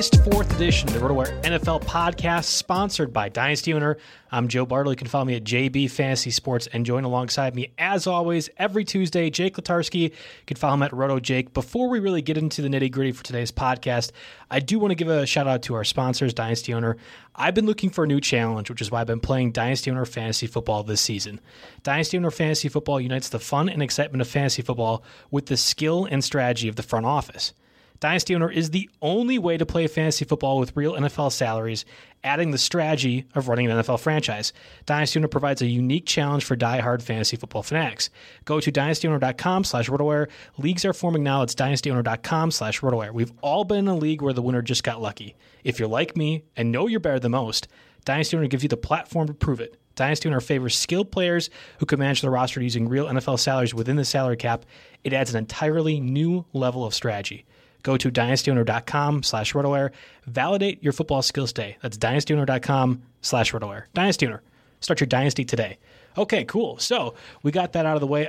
August 4th edition of the RotoWire NFL podcast, sponsored by Dynasty Owner. I'm Joe Bartel. You can follow me at JB Fantasy Sports and join alongside me, as always, every Tuesday, Jake Letarski. You can follow him at Roto Jake. Before we really get into the nitty gritty for today's podcast, I do want to give a shout out to our sponsors, Dynasty Owner. I've been looking for a new challenge, which is why I've been playing Dynasty Owner Fantasy Football this season. Dynasty Owner Fantasy Football unites the fun and excitement of fantasy football with the skill and strategy of the front office. Dynasty Owner is the only way to play fantasy football with real NFL salaries, adding the strategy of running an NFL franchise. Dynasty Owner provides a unique challenge for die-hard fantasy football fanatics. Go to dynastyowner.com slash rotowire. Leagues are forming now. It's dynastyowner.com slash rotowire. We've all been in a league where the winner just got lucky. If you're like me and know you're better than most, Dynasty Owner gives you the platform to prove it. Dynasty Owner favors skilled players who can manage their roster using real NFL salaries within the salary cap. It adds an entirely new level of strategy. Go to dynastyowner.com slash rotowire. Validate your football skills today. That's dynastyowner.com slash rotowire. Dynasty Owner. Start your dynasty today. Okay, cool. So we got that out of the way.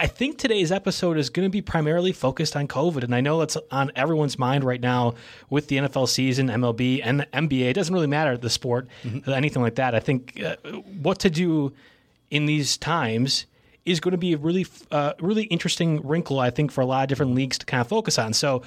I think today's episode is going to be primarily focused on COVID, and I know that's on everyone's mind right now with the NFL season, MLB, and the NBA. It doesn't really matter the sport, anything like that. I think uh, what to do in these times is going to be a really, uh, really interesting wrinkle, I think, for a lot of different leagues to kind of focus on. So,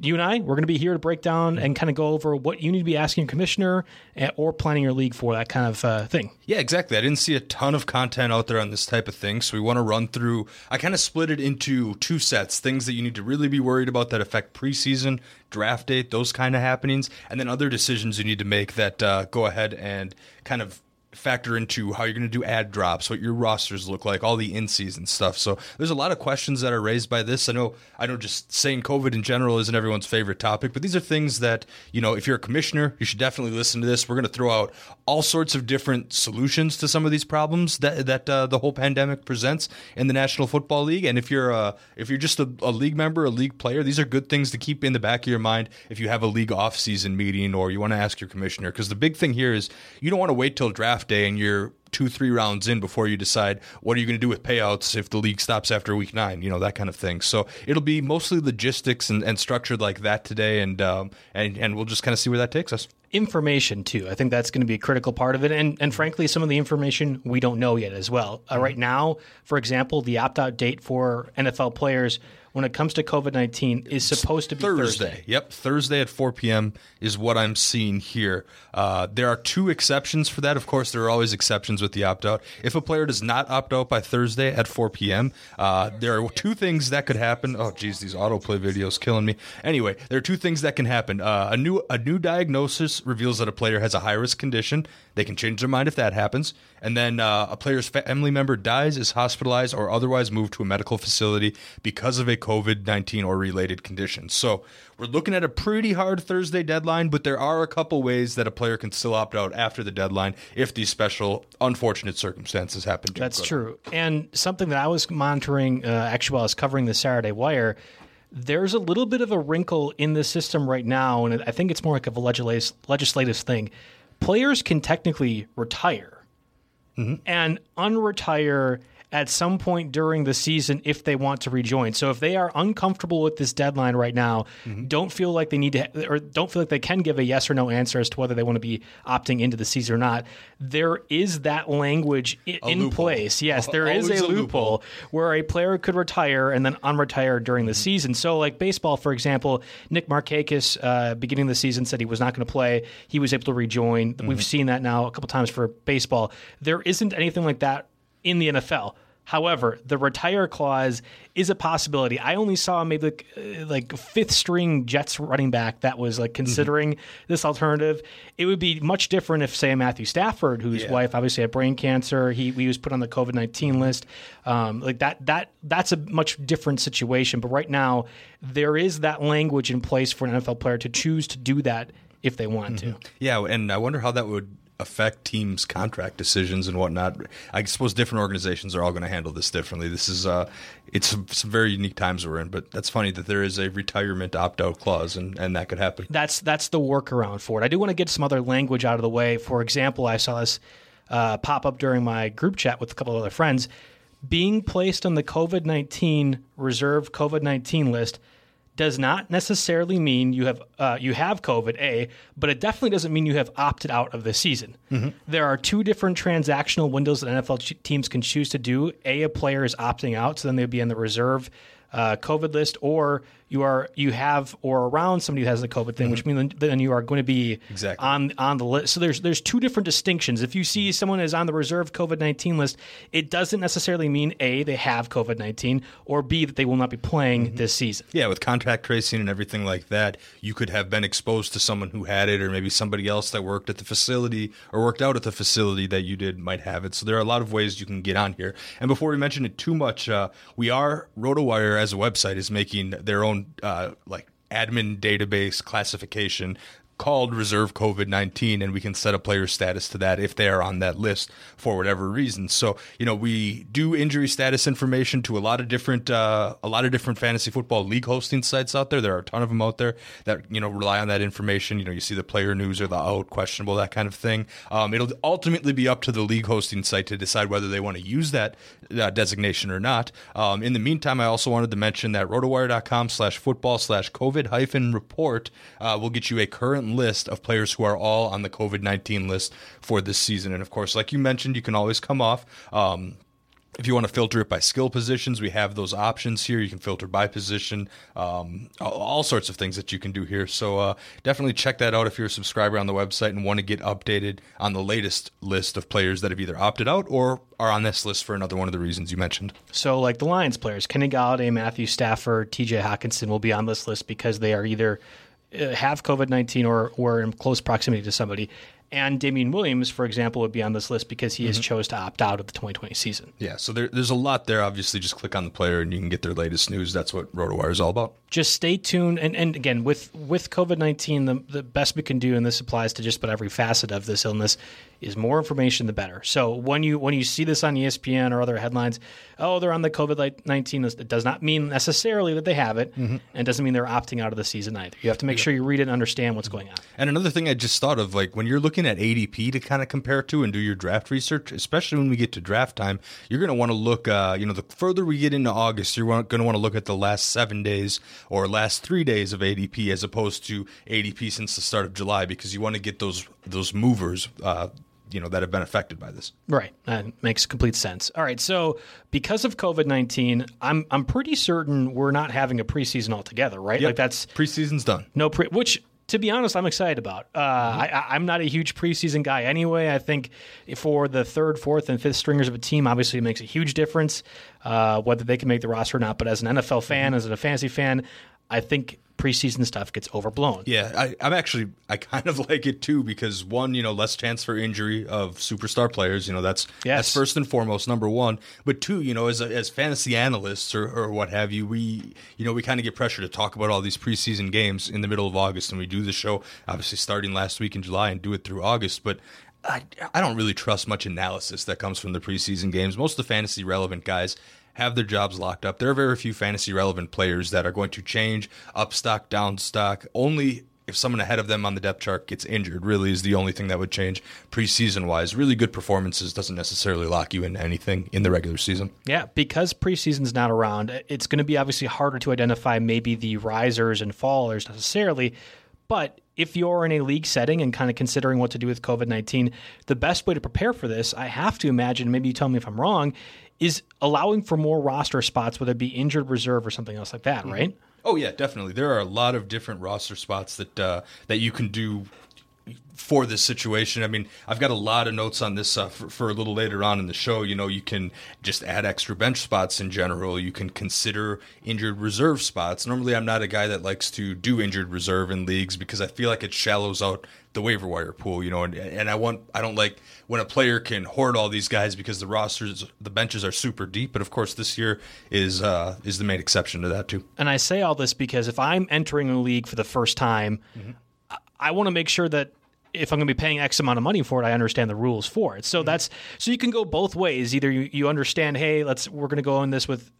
you and I, we're going to be here to break down and kind of go over what you need to be asking your commissioner eh, or planning your league for that kind of uh, thing. Yeah, exactly. I didn't see a ton of content out there on this type of thing, so we want to run through. I kind of split it into two sets things that you need to really be worried about that affect preseason, draft date, those kind of happenings, and then other decisions you need to make that uh, go ahead and kind of factor into how you're going to do add drops, what your rosters look like, all the in-season stuff. So there's a lot of questions that are raised by this. I know I know just saying COVID in general isn't everyone's favorite topic, but these are things that, you know, if you're a commissioner, you should definitely listen to this. We're going to throw out all sorts of different solutions to some of these problems that that uh, the whole pandemic presents in the National Football League. And if you're a, if you're just a, a league member, a league player, these are good things to keep in the back of your mind if you have a league off-season meeting or you want to ask your commissioner because the big thing here is you don't want to wait till draft day and you're two, three rounds in before you decide what are you going to do with payouts if the league stops after week nine, you know, that kind of thing. So it'll be mostly logistics and, and structured like that today. And, um, and, and we'll just kind of see where that takes us. Information too. I think that's going to be a critical part of it, and and frankly, some of the information we don't know yet as well. Uh, right now, for example, the opt-out date for NFL players when it comes to COVID 19 is supposed to be Thursday. Thursday. Yep. Thursday at 4 p.m. is what I'm seeing here. Uh, there are two exceptions for that. Of course, there are always exceptions with the opt out. If a player does not opt out by Thursday at 4 p.m., uh, there are two things that could happen. Oh, geez, these autoplay videos killing me. Anyway, there are two things that can happen. Uh, a new a new diagnosis reveals that a player has a high risk condition. They can change their mind if that happens. And then uh, a player's family member dies, is hospitalized, or otherwise moved to a medical facility because of a COVID 19 or related conditions. So we're looking at a pretty hard Thursday deadline, but there are a couple ways that a player can still opt out after the deadline if these special, unfortunate circumstances happen. That's true. And something that I was monitoring, uh, actually, while I was covering the Saturday Wire, there's a little bit of a wrinkle in the system right now, and I think it's more like a legislative thing. Players can technically retire mm-hmm. and unretire at some point during the season if they want to rejoin. So if they are uncomfortable with this deadline right now, mm-hmm. don't feel like they need to or don't feel like they can give a yes or no answer as to whether they want to be opting into the season or not. There is that language in, in place. Yes, there is a, a loophole, loophole, where a player could retire and then unretire during the mm-hmm. season. So like baseball, for example, Nick Markakis, uh, beginning of the season said he was not going to play. He was able to rejoin. Mm-hmm. We've seen that now a couple times for baseball. There isn't anything like that in the NFL. However, the retire clause is a possibility. I only saw maybe like, uh, like fifth string Jets running back that was like considering mm-hmm. this alternative. It would be much different if, say, Matthew Stafford, whose yeah. wife obviously had brain cancer, he, he was put on the COVID nineteen list. Um, like that that that's a much different situation. But right now, there is that language in place for an NFL player to choose to do that if they want mm-hmm. to. Yeah, and I wonder how that would affect teams' contract decisions and whatnot. I suppose different organizations are all going to handle this differently. This is uh, it's some, very unique times we're in, but that's funny that there is a retirement opt out clause, and, and that could happen. That's that's the workaround for it. I do want to get some other language out of the way. For example, I saw this uh, pop up during my group chat with a couple of other friends. Being placed on the COVID 19 reserve COVID 19 list does not necessarily mean you have uh, you have COVID, a, but it definitely doesn't mean you have opted out of the season. Mm-hmm. There are two different transactional windows that NFL ch- teams can choose to do. A, a player is opting out, so then they'd be in the reserve uh, COVID list, or you are you have or around somebody who has the COVID thing, mm-hmm. which means then you are going to be exactly. on on the list. So there's there's two different distinctions. If you see someone is on the reserve COVID nineteen list, it doesn't necessarily mean a they have COVID nineteen or b that they will not be playing mm-hmm. this season. Yeah, with contact tracing and everything like that, you could have been exposed to someone who had it, or maybe somebody else that worked at the facility or worked out at the facility that you did might have it. So there are a lot of ways you can get on here. And before we mention it too much, uh, we are RotoWire as a website is making their own uh, like admin database classification called reserve COVID 19, and we can set a player status to that if they are on that list for whatever reason. So, you know, we do injury status information to a lot of different, uh, a lot of different fantasy football league hosting sites out there. There are a ton of them out there that, you know, rely on that information. You know, you see the player news or the out, questionable, that kind of thing. Um, it'll ultimately be up to the league hosting site to decide whether they want to use that uh, designation or not. Um, in the meantime, I also wanted to mention that rotowire.com slash football slash COVID hyphen report uh, will get you a current list of players who are all on the COVID 19 list for this season. And of course, like you mentioned, you can always come off. Um, if you want to filter it by skill positions, we have those options here. You can filter by position, um, all sorts of things that you can do here. So uh, definitely check that out if you're a subscriber on the website and want to get updated on the latest list of players that have either opted out or are on this list for another one of the reasons you mentioned. So, like the Lions players, Kenny Golladay, Matthew Stafford, T.J. Hockenson will be on this list because they are either Uh, have COVID 19 or were in close proximity to somebody. And Damien Williams, for example, would be on this list because he has mm-hmm. chose to opt out of the 2020 season. Yeah, so there, there's a lot there. Obviously, just click on the player and you can get their latest news. That's what RotoWire is all about. just stay tuned and, and again with with covid-19 the, the best we can do and this applies to just about every facet of this illness is more information the better so when you when you see this on espn or other headlines oh they're on the covid-19 list it does not mean necessarily that they have it and it doesn't mean they're opting out of the season either you have to make sure you read it and understand what's going on And another thing I just thought of, like when you're looking at ADP to kind of compare to and do your draft research, especially when we get to draft time, you're going to want to look. Uh, you know, the further we get into August, you're going to want to look at the last seven days or last three days of ADP as opposed to ADP since the start of July, because you want to get those those movers. Uh, you know that have been affected by this. Right. That makes complete sense. All right. So because of COVID nineteen, I'm I'm pretty certain we're not having a preseason altogether, right? Like that's preseason's done. no pre which to be honest, I'm excited about. Uh, I, I- I'm not a huge preseason guy anyway. I think for the third, fourth, and fifth stringers of a team, obviously it makes a huge difference uh, whether they can make the roster or not. But as an NFL fan, as a fantasy fan, I think preseason stuff gets overblown. Yeah, I, I'm actually I kind of like it too because one, you know, less chance for injury of superstar players. You know, that's Yes. that's first and foremost, number one. But two, you know, as a, as fantasy analysts or, or what have you, we you know we kind of get pressure to talk about all these preseason games in the middle of August, and we do the show obviously starting last week in July and do it through August, but. I, I don't really trust much analysis that comes from the preseason games. Most of the fantasy relevant guys have their jobs locked up. There are very few fantasy relevant players that are going to change up stock, down stock. Only if someone ahead of them on the depth chart gets injured, really is the only thing that would change preseason wise. Really good performances doesn't necessarily lock you into anything in the regular season. Yeah, because preseason's not around, it's going to be obviously harder to identify maybe the risers and fallers necessarily. But if you're in a league setting and kind of considering what to do with COVID 19, the best way to prepare for this, I have to imagine, maybe you tell me if I'm wrong, is allowing for more roster spots, whether it be injured reserve or something else like that, right? Oh yeah, definitely. There are a lot of different roster spots that uh, that you can do for this situation. I mean, I've got a lot of notes on this uh, for, for a little later on in the show. You know, you can just add extra bench spots in general. You can consider injured reserve spots. Normally, I'm not a guy that likes to do injured reserve in leagues because I feel like it shallows out the waiver wire pool. You know, and, and I want I don't like when a player can hoard all these guys because the rosters, the benches are super deep. But of course, this year is uh, is the main exception to that too. And I say all this because if I'm entering a league for the first time, I, I want to make sure that if I'm going to be paying X amount of money for it, I understand the rules for it. So mm-hmm. that's so you can go both ways. Either you, you understand, hey, let's we're going to go in this with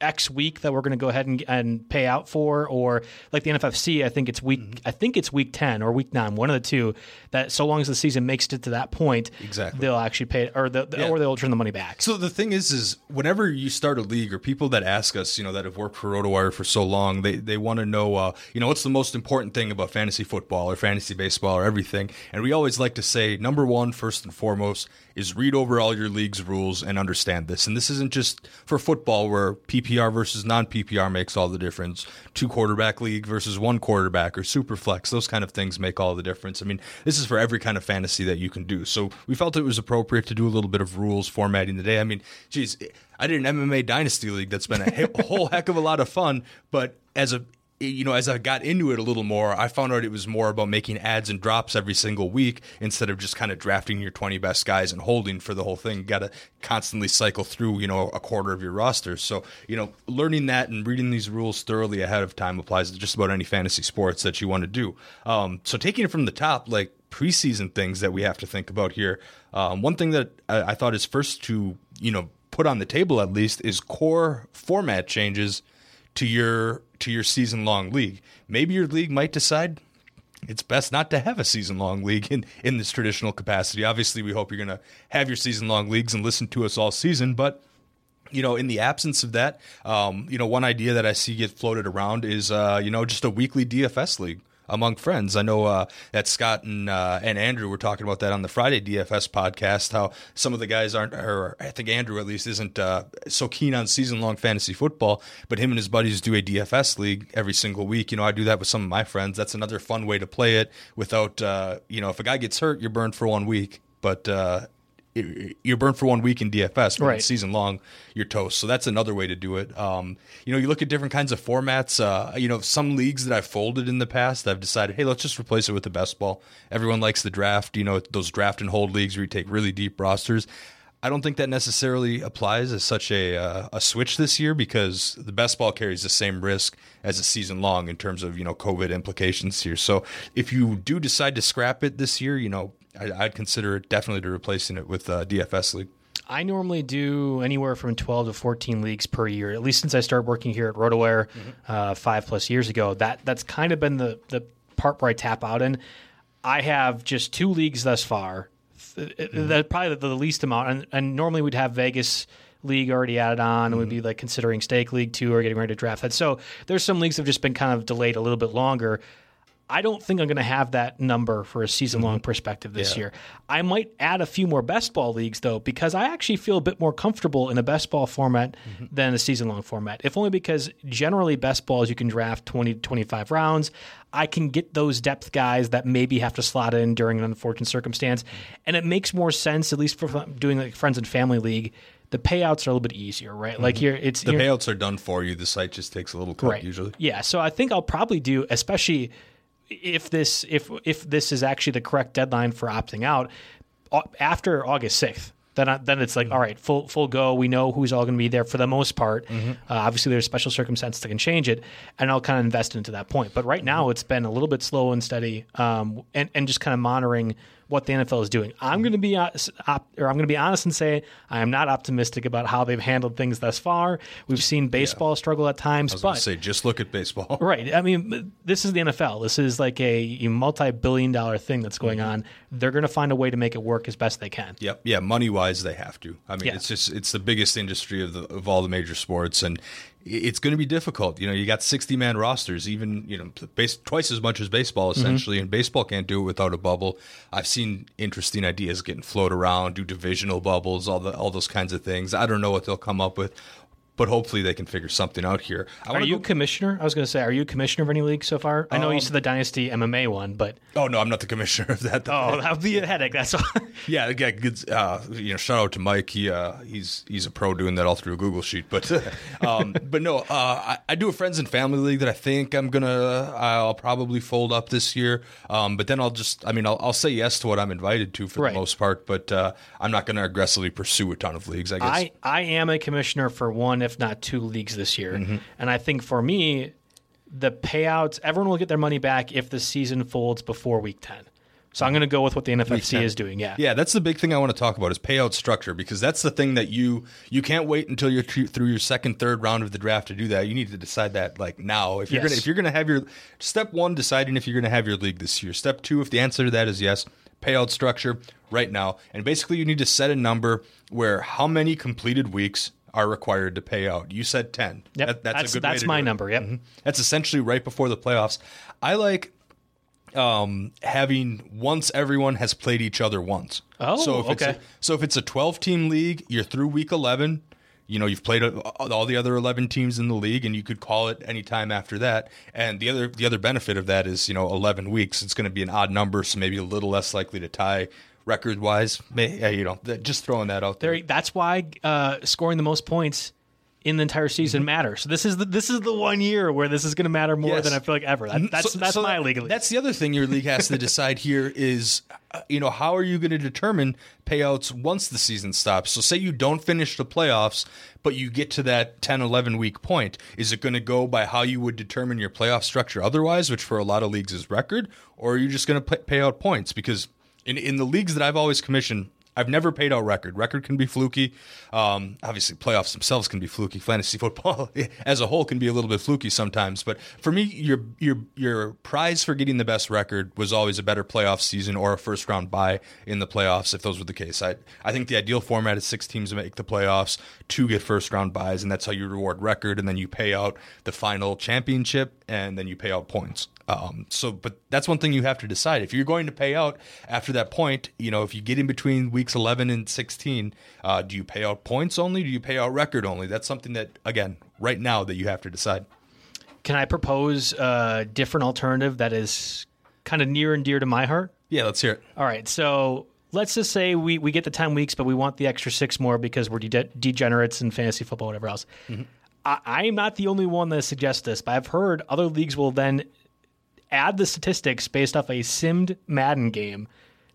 X week that we're going to go ahead and, and pay out for, or like the NFFC, I think it's week I think it's week ten or week nine, one of the two. That so long as the season makes it to that point, Exactly. they'll actually pay or the, Yeah. or they'll turn the money back. So the thing is, is whenever you start a league, or people that ask us, you know, that have worked for RotoWire for so long, they they want to know, uh, you know, what's the most important thing about fantasy football or fantasy baseball or everything. And we always like to say, number one, first and foremost, is read over all your league's rules and understand this. And this isn't just for football, where PPR versus non PPR makes all the difference. Two quarterback league versus one quarterback or super flex, those kind of things make all the difference. I mean, this is for every kind of fantasy that you can do. So we felt it was appropriate to do a little bit of rules formatting today. I mean, geez, I did an MMA dynasty league that's been a, a whole heck of a lot of fun, but as a you know, as I got into it a little more, I found out it was more about making adds and drops every single week instead of just kind of drafting your 20 best guys and holding for the whole thing. You got to constantly cycle through, you know, a quarter of your roster. So, you know, learning that and reading these rules thoroughly ahead of time applies to just about any fantasy sports that you want to do. Um, so, taking it from the top, like preseason things that we have to think about here, um, one thing that I, I thought is first to, you know, put on the table at least is core format changes to your to your season long league. Maybe your league might decide it's best not to have a season long league in, in this traditional capacity. Obviously, we hope you're going to have your season long leagues and listen to us all season, but you know, in the absence of that, um, you know, one idea that I see get floated around is, uh, you know, just a weekly DFS league among friends. I know uh, that Scott and uh, and Andrew were talking about that on the Friday DFS podcast. How some of the guys aren't, or I think Andrew at least isn't uh, so keen on season long fantasy football, but him and his buddies do a DFS league every single week. You know, I do that with some of my friends. That's another fun way to play it without, uh, you know, if a guy gets hurt, you're burned for one week, but uh, you're burnt for one week in DFS, but Right. season long, you're toast. So that's another way to do it. Um, you know, you look at different kinds of formats. Uh, you know, some leagues that I've folded in the past, I've decided, hey, let's just replace it with the best ball. Everyone likes the draft. You know, those draft and hold leagues where you take really deep rosters. I don't think that necessarily applies as such a uh, a switch this year because the best ball carries the same risk as a season long in terms of you know COVID implications here. So if you do decide to scrap it this year, you know I, I'd consider it definitely to replacing it with uh, DFS league. I normally do anywhere from 12 to 14 leagues per year, at least since I started working here at RotoWire uh, five plus years ago. That That's kind of been the, the part where I tap out in. I have just two leagues thus far. Th- That probably the least amount. And, and normally we'd have Vegas league already added on and we'd be like considering stake league two or getting ready to draft that. So there's some leagues that have just been kind of delayed a little bit longer. I don't think I'm going to have that number for a season long mm-hmm. perspective this year. I might add a few more best ball leagues though, because I actually feel a bit more comfortable in a best ball format mm-hmm. than a season long format. If only because generally best balls you can draft 20 to 25 rounds. I can get those depth guys that maybe have to slot in during an unfortunate circumstance. Mm-hmm. And it makes more sense, at least for doing like friends and family league. The payouts are a little bit easier, right? Like you're, it's The you're- payouts are done for you. The site just takes a little cut usually. yeah, so I think I'll probably do, especially if this if if this is actually the correct deadline for opting out after August sixth. Then, I, then it's like all right, full full go. We know who's all going to be there for the most part. Uh, obviously, there's special circumstances that can change it, and I'll kind of invest into that point. But right now, it's been a little bit slow and steady, um, and and just kind of monitoring what the NFL is doing. I'm going to be op- or I'm going to be honest and say I am not optimistic about how they've handled things thus far. We've seen baseball struggle at times, I was but say, just look at baseball. Right. I mean, this is the NFL. This is like a, multi-billion dollar thing that's going Mm-hmm. on. They're going to find a way to make it work as best they can. Yep. Yeah. Money wise, they have to. I mean, Yeah. it's just it's the biggest industry of the of all the major sports, and it's going to be difficult. You know, you got sixty man rosters, even you know, base, twice as much as baseball Mm-hmm. essentially, and baseball can't do it without a bubble. I've seen interesting ideas getting floated around, do divisional bubbles, all the all those kinds of things. I don't know what they'll come up with. But hopefully they can figure something out here. I Are you go- commissioner? I was going to say, are you commissioner of any league so far? I know Um, you said the Dynasty MMA one, but Oh no, I'm not the commissioner of that. oh, that would be a headache. That's all. Yeah, yeah, good. Uh, you know, shout out to Mike. He uh, he's he's a pro doing that all through a Google sheet. But um, but no, uh, I, I do a friends and family league that I think I'm gonna I'll probably fold up this year. Um, but then I'll just I mean I'll, I'll say yes to what I'm invited to for Right. the most part. But uh, I'm not gonna aggressively pursue a ton of leagues. I guess. I, I am a commissioner for one, if not two leagues this year. Mm-hmm. And I think for me, the payouts, everyone will get their money back if the season folds before week 10. So I'm going to go with what the NFFC is doing. Yeah. Yeah, that's the big thing I want to talk about is payout structure because that's the thing that you you can't wait until you're through your second, third round of the draft to do that. You need to decide that like now. If you're Yes. gonna if you're gonna have your step one, deciding if you're gonna have your league this year. Step two, if the answer to that is yes, payout structure right now. And basically you need to set a number where how many completed weeks are required to pay out. You said ten. Yep. That- That's- a good way that's my number, yep. Mhm. That's essentially right before the playoffs. I like um, having once everyone has played each other once. Oh, so if It's okay. a, so if it's a 12 team league, you're through week 11. You know, you've played uh, all the other 11 teams in the league, and you could call it any time after that. And the other the other benefit of that is, you know, 11 weeks. It's going to be an odd number, so maybe a little less likely to tie record wise. May, you know, just throwing that out there. There, that's why uh, scoring the most points in the entire season matters. So this is the this is the one year where this is going to matter more Yes. than I feel like ever. That, that's So- that's so my league. That's the other thing your league has to decide here is, uh, you know, how are you going to determine payouts once the season stops? So say you don't finish the playoffs, but you get to that 10, 11 week point. Is it going to go by how you would determine your playoff structure otherwise, which for a lot of leagues is record, or are you just going to pay out points? Because in, in the leagues that I've always commissioned, I've never paid out record. Record can be fluky. Um, obviously, playoffs themselves can be fluky. Fantasy football as a whole can be a little bit fluky sometimes. But for me, your your your prize for getting the best record was always a better playoff season or a first round bye in the playoffs. If those were the case, I I think the ideal format is six teams to make the playoffs, two get first round buys, and that's how you reward record, and then you pay out the final championship, and then you pay out points. Um, so, but that's one thing you have to decide. If you're going to pay out after that point, you know, if you get in between weeks 11 and 16, uh, do you pay out points only? Do you pay out record only? That's something that, again, right now that you have to decide. Can I propose a different alternative that is kind of near and dear to my heart? Yeah, let's hear it. All right, so let's just say we, we get the 10 weeks, but we want the extra six more because we're de- degenerates in fantasy football, whatever else. Mm-hmm. I, I am not the only one that suggests this, but I've heard other leagues will then add the statistics based off a simmed Madden game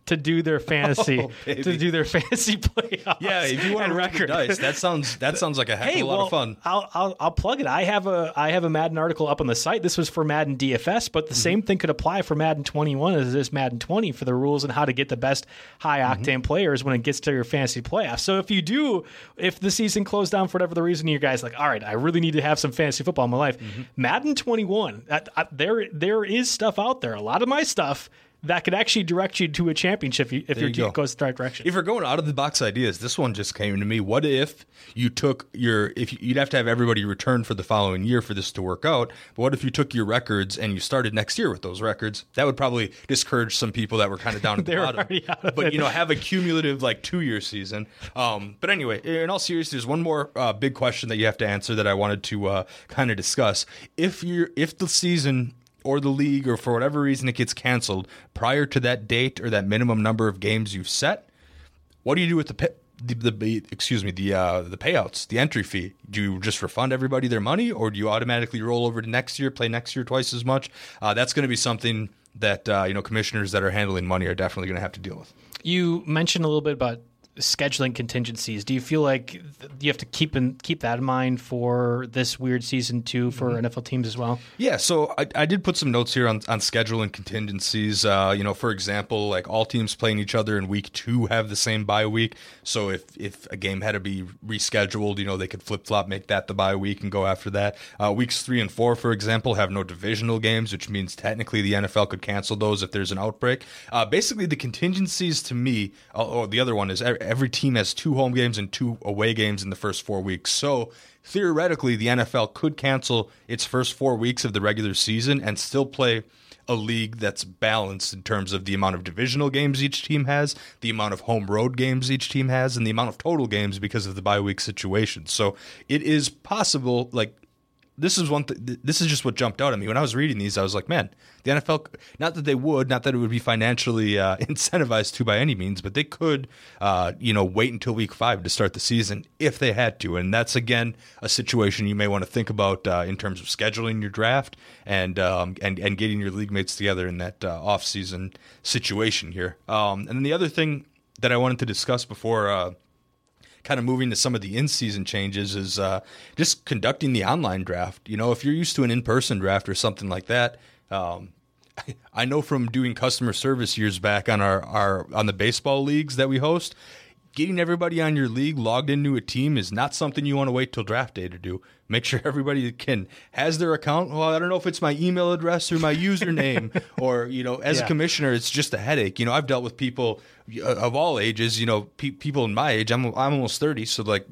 to do their fantasy Oh, to do their fantasy playoffs. Yeah, if you want to record dice, that sounds that sounds like a heck Hey, of a lot well, of fun. I'll, I'll I'll plug it. I have a I have a Madden article up on the site. This was for Madden DFS, but Mm-hmm. the same thing could apply for Madden 21 as this Madden 20 for the rules and how to get the best high octane Mm-hmm. players when it gets to your fantasy playoffs. So if you do, if the season closed down for whatever the reason, you guys like, all right, I really need to have some fantasy football in my life. Mm-hmm. Madden 21, that, uh, there there is stuff out there. A lot of my stuff. That could actually direct you to a championship if, if your you team go. goes the right direction. If you're going out of the box ideas, this one just came to me. What if you took your if you- you'd have to have everybody return for the following year for this to work out? But what if you took your records and you started next year with those records? That would probably discourage some people that were kind of down at the bottom. but it. you know, have a cumulative like two year season. Um, but anyway, in all seriousness, there's one more uh, big question that you have to answer that I wanted to uh, kind of discuss. If you're if the season or the league or for whatever reason it gets canceled prior to that date or that minimum number of games you've set, what do you do with the pay, the, the excuse me the uh, the payouts, the entry fee? Do you just refund everybody their money, or do you automatically roll over to next year, play next year twice as much? Uh, that's going to be something that uh, you know commissioners that are handling money are definitely going to have to deal with. You mentioned a little bit about scheduling contingencies. Do you feel like th- you have to keep in, keep that in mind for this weird season too for Mm-hmm. NFL teams as well? Yeah, so I, I did put some notes here on, on scheduling contingencies. Uh, you know, for example, like all teams playing each other in week two have the same bye week. So if, if a game had to be rescheduled, you know, they could flip flop, make that the bye week and go after that. Uh, weeks three and four, for example, have no divisional games, which means technically the NFL could cancel those if there's an outbreak. Uh, basically, the contingencies to me, oh, oh, the other one is every team has two home games and two away games in the first four weeks. So theoretically, the NFL could cancel its first four weeks of the regular season and still play a league that's balanced in terms of the amount of divisional games each team has, the amount of home road games each team has, and the amount of total games because of the bye week situation. So it is possible, like this is one. Th- this is just what jumped out at me when I was reading these. I was like, man, the NFL. Not that they would, not that it would be financially uh, incentivized to by any means, but they could, uh, you know, wait until week five to start the season if they had to. And that's again a situation you may want to think about uh, in terms of scheduling your draft and um, and and getting your league mates together in that uh, off season situation here. Um, and then the other thing that I wanted to discuss before. Kind of moving to some of the in-season changes is uh, just conducting the online draft. You know, if you're used to an in-person draft or something like that, um, I know from doing customer service years back on our, our on the baseball leagues that we host, getting everybody on your league logged into a team is not something you want to wait till draft day to do. Make sure everybody can has their account. Well, I don't know if it's my email address or my username, or you know, as Yeah. a commissioner, it's just a headache. You know, I've dealt with people uh, of all ages. You know, pe- people in my age. I'm I'm almost thirty, so like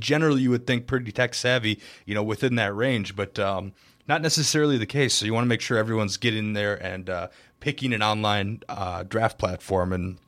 generally you would think pretty tech savvy. You know, within that range, but um, not necessarily the case. So you want to make sure everyone's getting there and uh, picking an online uh, draft platform and.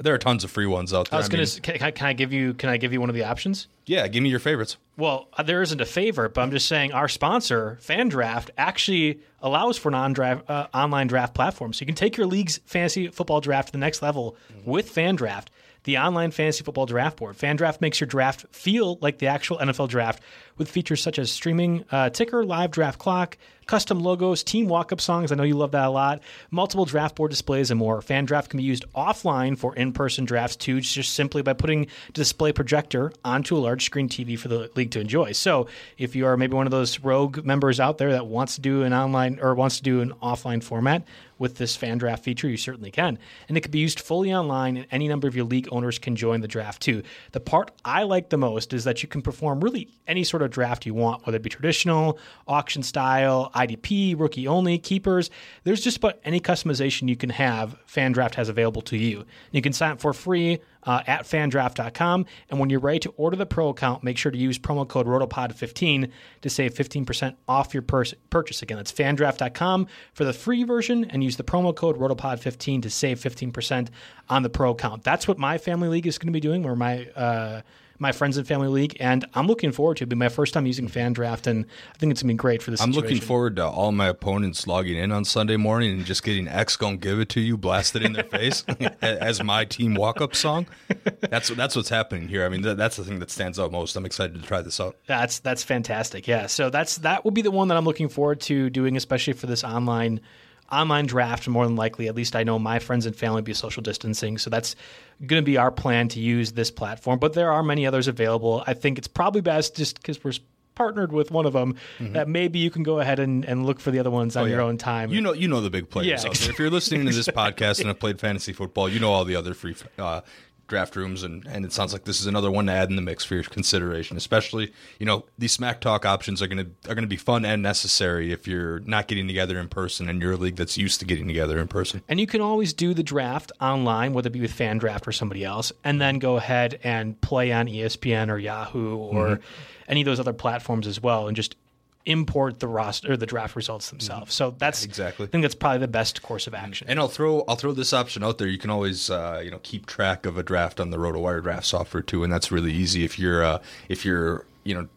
There are tons of free ones out there. I was mean, gonna. Can, I- can I give you? Can I give you one of the options? yeah, give me your favorites. Well, uh, there isn't a favorite, but I'm just saying our sponsor, FanDraft, actually allows for an on-draft, uh, online draft platform. So you can take your league's fantasy football draft to the next level with FanDraft, the online fantasy football draft board. FanDraft makes your draft feel like the actual NFL draft with features such as streaming uh, ticker, live draft clock, custom logos, team walk-up songs. I know you love that a lot. Multiple draft board displays and more. FanDraft can be used offline for in-person drafts too, just simply by putting display projector onto a large screen TV for the league to enjoy. So if you are maybe one of those rogue members out there that wants to do an online or wants to do an offline format with this fan draft feature, you certainly can. And it can be used fully online, and any number of your league owners can join the draft too. The part I like the most is that you can perform really any sort of draft you want, whether it be traditional, auction style, IDP, rookie only, keepers. There's just about any customization you can have, FanDraft has available to you. You can sign up for free uh, at fandraft.com. And when you're ready to order the pro account, make sure to use promo code ROTOPOD15 to save 15% off your pers- purchase. Again, that's fandraft.com for the free version and use the promo code ROTOPOD15 to save 15% on the pro account. That's what my family league is going to be doing, where my uh, my friends and family league, and I'm looking forward to it. It'll be my first time using FanDraft, and I think it's gonna be great for this. I'm situation. looking forward to all my opponents logging in on Sunday morning and just getting X gonna give it to you, blasted in their face as my team walk up song. That's that's what's happening here. I mean, that, that's the thing that stands out most. I'm excited to try this out. That's that's fantastic. Yeah. So that's that will be the one that I'm looking forward to doing, especially for this online online draft. More than likely, at least I know my friends and family be social distancing. So that's going to be our plan to use this platform. But there are many others available. I think it's probably best just because we're partnered with one of them that maybe you can go ahead and, and look for the other ones on Mm-hmm. Oh, your own time. You know, you know the big players Yeah. out there. If you're listening to this podcast and have played fantasy football, you know all the other free uh, draft rooms, and, and it sounds like this is another one to add in the mix for your consideration. Especially, you know, these smack talk options are gonna are gonna be fun and necessary if you're not getting together in person and you're a league that's used to getting together in person. And you can always do the draft online, whether it be with FanDraft or somebody else, and then go ahead and play on ESPN or Yahoo or Mm-hmm. any of those other platforms as well, and just import the roster or the draft results themselves. So that's Mm-hmm. exactly. I think that's probably the best course of action. And I'll throw I'll throw this option out there. You can always uh, you know keep track of a draft on the RotoWire draft software too, and that's really easy if you're uh, if you're you know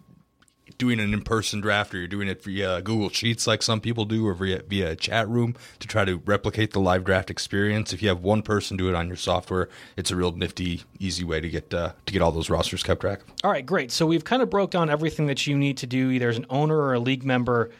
doing an in-person draft or you're doing it via Google Sheets like some people do or via via a chat room to try to replicate the live draft experience. If you have one person do it on your software, it's a real nifty, easy way to get uh, to get all those rosters kept track of. All right, great. So we've kind of broke down everything that you need to do either as an owner or a league member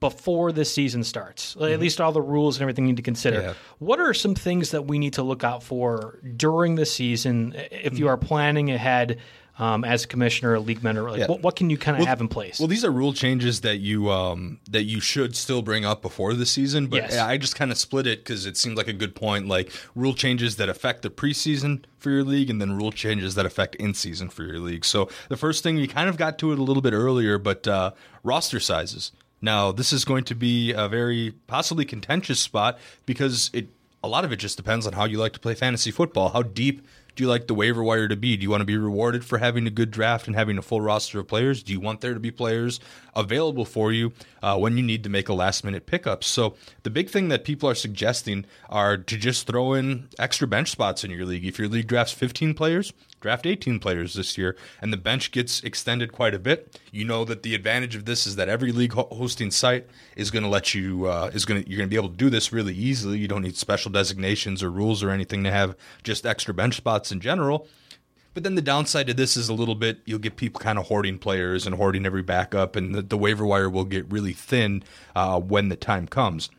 before the season starts. At least all the rules and everything you need to consider. Yeah. What are some things that we need to look out for during the season if you are planning ahead um, as a commissioner or league member? Like, Yeah. what, what can you kind of have in place? Well, these are rule changes that you um, that you should still bring up before the season, but Yes. I just kind of split it because it seemed like a good point. Like rule changes that affect the preseason for your league, and then rule changes that affect in season for your league. So the first thing we kind of got to it a little bit earlier, but uh, roster sizes. Now this is going to be a very possibly contentious spot because it a lot of it just depends on how you like to play fantasy football. How deep do you like the waiver wire to be? Do you want to be rewarded for having a good draft and having a full roster of players? Do you want there to be players available for you uh, when you need to make a last minute pickup? So the big thing that people are suggesting are to just throw in extra bench spots in your league. If your league drafts 15 players, draft 18 players this year, and the bench gets extended quite a bit. You know that the advantage of this is that every league hosting site is going to let you uh, is going to you're going to be able to do this really easily. You don't need special designations or rules or anything to have just extra bench spots in general. But then the downside to this is a little bit you'll get people kind of hoarding players and hoarding every backup, and the, the waiver wire will get really thin uh, when the time comes.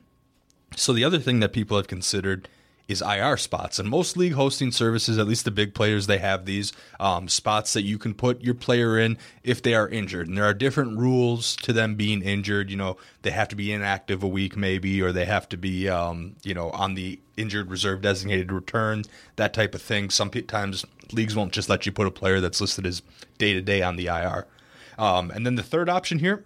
So the other thing that people have considered is IR spots, and most league hosting services, at least the big players, they have these um, spots that you can put your player in if they are injured. And there are different rules to them being injured. You know, they have to be inactive a week, maybe, or they have to be, um, you know, on the injured reserve designated return, that type of thing. Sometimes leagues won't just let you put a player that's listed as day to day on the IR. Um, and then the third option here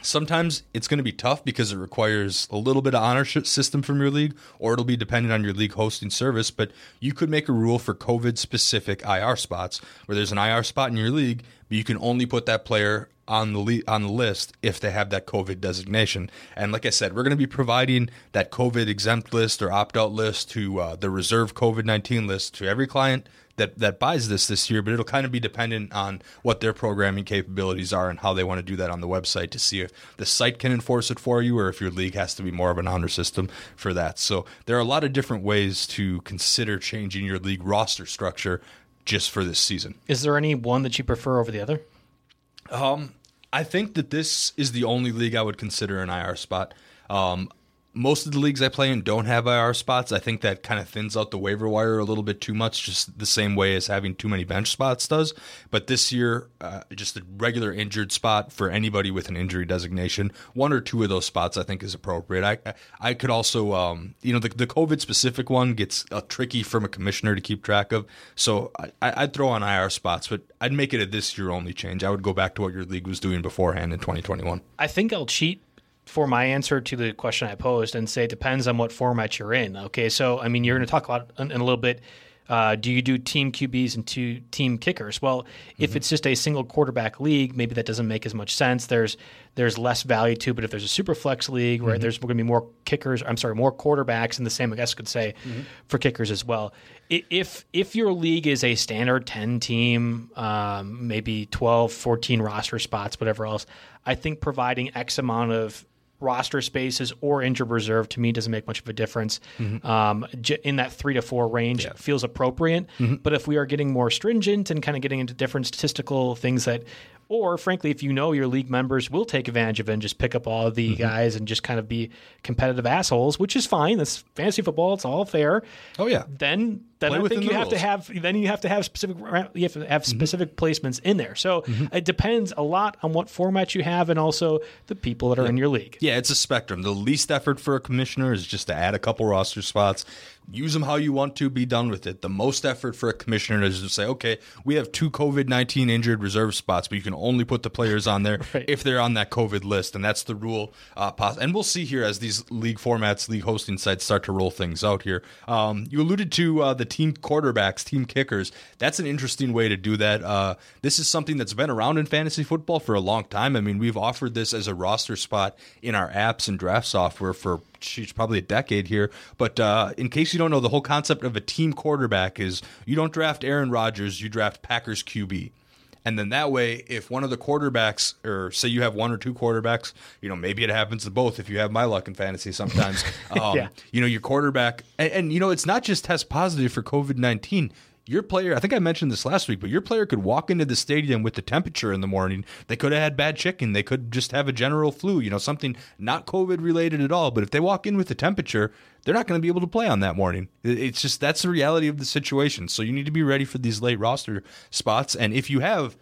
Sometimes it's going to be tough because it requires a little bit of honor system from your league, or it'll be dependent on your league hosting service. But you could make a rule for COVID specific IR spots where there's an IR spot in your league, you can only put that player on the le- on the list if they have that COVID designation. And like I said, we're going to be providing that COVID exempt list or opt out list to uh, the reserve COVID nineteen list to every client that that buys this this year, but it'll kind of be dependent on what their programming capabilities are and how they want to do that on the website to see if the site can enforce it for you or if your league has to be more of an honor system for that. So there are a lot of different ways to consider changing your league roster structure just for this season. Is there any one that you prefer over the other? I think that this is the only league I would consider an IR spot. Um, most of the leagues I play in don't have IR spots. I think that kind of thins out the waiver wire a little bit too much, just the same way as having too many bench spots does. But this year, uh, just the regular injured spot for anybody with an injury designation, one or two of those spots I think is appropriate. I I could also, um, you know, the, the COVID specific one gets uh, tricky from a commissioner to keep track of. So I, I'd throw on IR spots, but I'd make it a this year only change. I would go back to what your league was doing beforehand in 2021. I think I'll cheat for my answer to the question I posed and say it depends on what format you're in. Okay, so I mean, you're going to talk about in, in a little bit Uh, do you do team QBs and two team kickers? Well, if Mm-hmm. it's just a single quarterback league, maybe that doesn't make as much sense. There's there's less value to, it. but if there's a super flex league Mm-hmm. where there's going to be more kickers, I'm sorry, more quarterbacks, and the same I guess could say Mm-hmm. for kickers as well. If if your league is a standard 10 team, um, maybe 12, 14 roster spots, whatever else, I think providing X amount of roster spaces or injured reserve to me doesn't make much of a difference. Um, in that three to four range feels appropriate. But if we are getting more stringent and kind of getting into different statistical things that, or frankly, if you know your league members will take advantage of it and just pick up all the guys and just kind of be competitive assholes, which is fine. That's fantasy football. It's all fair. Oh, yeah. Then then Play I think you have to have then you have to have specific you have to have specific placements in there. So Mm-hmm. it depends a lot on what format you have and also the people that are in your league. Yeah, it's a spectrum. The least effort for a commissioner is just to add a couple roster spots, use them how you want to, be done with it. The most effort for a commissioner is to say, okay, we have two COVID 19 injured reserve spots, but you can only put the players on there Right. if they're on that COVID list. And that's the rule. Uh, and we'll see here as these league formats, league hosting sites start to roll things out here. Um, you alluded to uh, the team quarterbacks, team kickers. That's an interesting way to do that. Uh, this is something that's been around in fantasy football for a long time. I mean, we've offered this as a roster spot in our apps and draft software for sheesh, probably a decade here. But uh, in case you don't know, the whole concept of a team quarterback is you don't draft Aaron Rodgers, you draft Packers QB. And then that way, if one of the quarterbacks, or say you have one or two quarterbacks, you know, maybe it happens to both if you have my luck in fantasy sometimes. Um, Yeah. You know, your quarterback, and, and, you know, it's not just test positive for COVID 19. Your player, I think I mentioned this last week, but your player could walk into the stadium with the temperature in the morning. They could have had bad chicken. They could just have a general flu, you know, something not COVID related at all. But if they walk in with the temperature, they're not going to be able to play on that morning. It's just that's the reality of the situation. So you need to be ready for these late roster spots. And if you have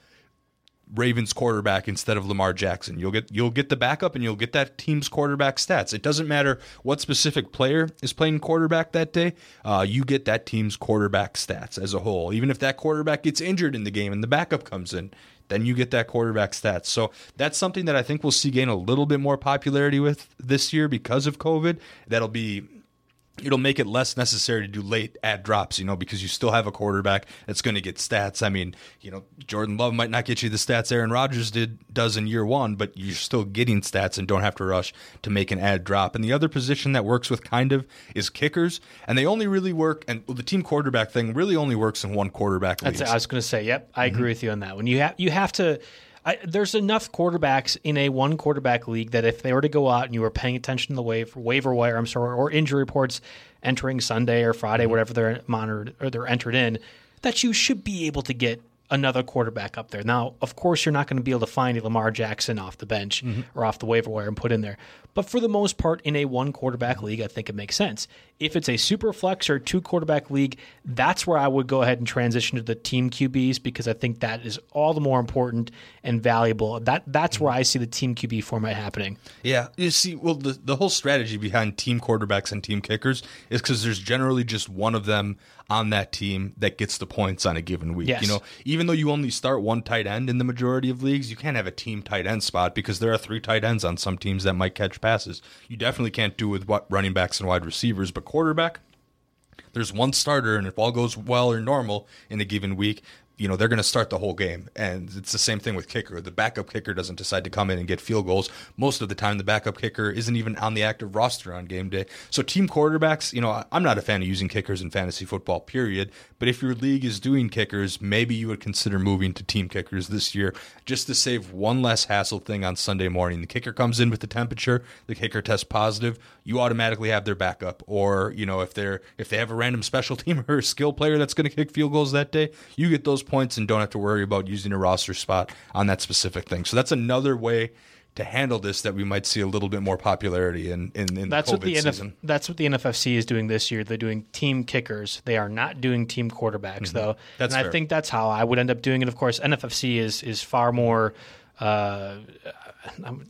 Ravens quarterback instead of Lamar Jackson. You'll get you'll get the backup and you'll get that team's quarterback stats. It doesn't matter what specific player is playing quarterback that day. Uh, you get that team's quarterback stats as a whole. Even if that quarterback gets injured in the game and the backup comes in, then you get that quarterback stats. So that's something that I think we'll see gain a little bit more popularity with this year because of COVID. That'll be it'll make it less necessary to do late add drops, you know, because you still have a quarterback that's going to get stats. I mean, you know, Jordan Love might not get you the stats Aaron Rodgers did does in year one, but you're still getting stats and don't have to rush to make an add drop. And the other position that works with kind of is kickers, and they only really work. And the team quarterback thing really only works in one quarterback league. That's, I was going to say, yep, I Mm-hmm. agree with you on that one. You have you have to. I, there's enough quarterbacks in a one quarterback league that if they were to go out and you were paying attention to the waiver, waiver wire, I'm sorry, or injury reports entering Sunday or Friday, Mm-hmm. whatever they're monitored or they're entered in, that you should be able to get another quarterback up there. Now, of course, you're not going to be able to find a Lamar Jackson off the bench Mm-hmm. or off the waiver wire and put in there. But for the most part, in a one quarterback league, I think it makes sense. If it's a super flex or two quarterback league, that's where I would go ahead and transition to the team QBs because I think that is all the more important and valuable. That that's where I see the team QB format happening. Yeah, you see, well, the the whole strategy behind team quarterbacks and team kickers is because there's generally just one of them on that team that gets the points on a given week. Yes. You know, even though you only start one tight end in the majority of leagues, you can't have a team tight end spot because there are three tight ends on some teams that might catch passes. You definitely can't do with what running backs and wide receivers, but quarterback, there's one starter, and if all goes well or normal in a given week, you know they're going to start the whole game. And it's the same thing with kicker. The backup kicker doesn't decide to come in and get field goals. Most of the time, the backup kicker isn't even on the active roster on game day. So team quarterbacks, you know, I'm not a fan of using kickers in fantasy football. Period. But if your league is doing kickers, maybe you would consider moving to team kickers this year just to save one less hassle thing on Sunday morning. The kicker comes in with the temperature, the kicker tests positive, you automatically have their backup. Or, you know, if they're if they have a random special team or skill player that's going to kick field goals that day, you get those points and don't have to worry about using a roster spot on that specific thing. So that's another way to handle this that we might see a little bit more popularity in in, in That's the what COVID the NF- season. that's what the NFFC is doing this year. They're doing team kickers. They are not doing team quarterbacks though. Mm-hmm. That's and fair. I think that's how I would end up doing it. Of course, NFFC is is far more uh,